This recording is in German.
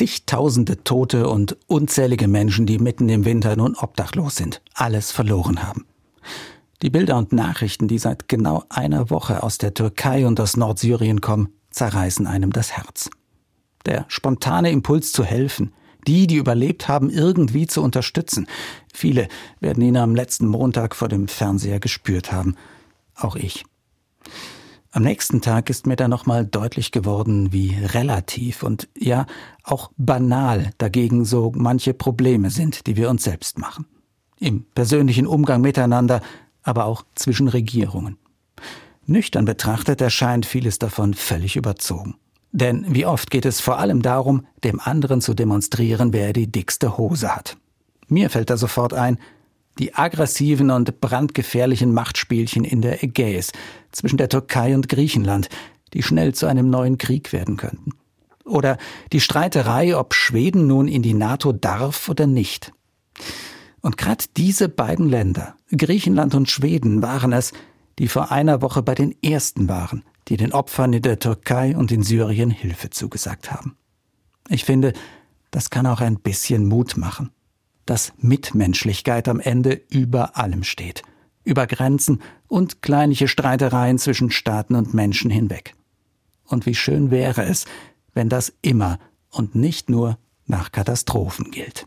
Zigtausende Tote und unzählige Menschen, die mitten im Winter nun obdachlos sind, alles verloren haben. Die Bilder und Nachrichten, die seit genau einer Woche aus der Türkei und aus Nordsyrien kommen, zerreißen einem das Herz. Der spontane Impuls zu helfen, die, die überlebt haben, irgendwie zu unterstützen. Viele werden ihn am letzten Montag vor dem Fernseher gespürt haben. Auch ich. Am nächsten Tag ist mir dann nochmal deutlich geworden, wie relativ und ja auch banal dagegen so manche Probleme sind, die wir uns selbst machen. Im persönlichen Umgang miteinander, aber auch zwischen Regierungen. Nüchtern betrachtet erscheint vieles davon völlig überzogen. Denn wie oft geht es vor allem darum, dem anderen zu demonstrieren, wer die dickste Hose hat. Mir fällt da sofort ein, die aggressiven und brandgefährlichen Machtspielchen in der Ägäis zwischen der Türkei und Griechenland, die schnell zu einem neuen Krieg werden könnten. Oder die Streiterei, ob Schweden nun in die NATO darf oder nicht. Und gerade diese beiden Länder, Griechenland und Schweden, waren es, die vor einer Woche bei den ersten waren, die den Opfern in der Türkei und in Syrien Hilfe zugesagt haben. Ich finde, das kann auch ein bisschen Mut machen, dass Mitmenschlichkeit am Ende über allem steht, über Grenzen und kleinliche Streitereien zwischen Staaten und Menschen hinweg. Und wie schön wäre es, wenn das immer und nicht nur nach Katastrophen gilt.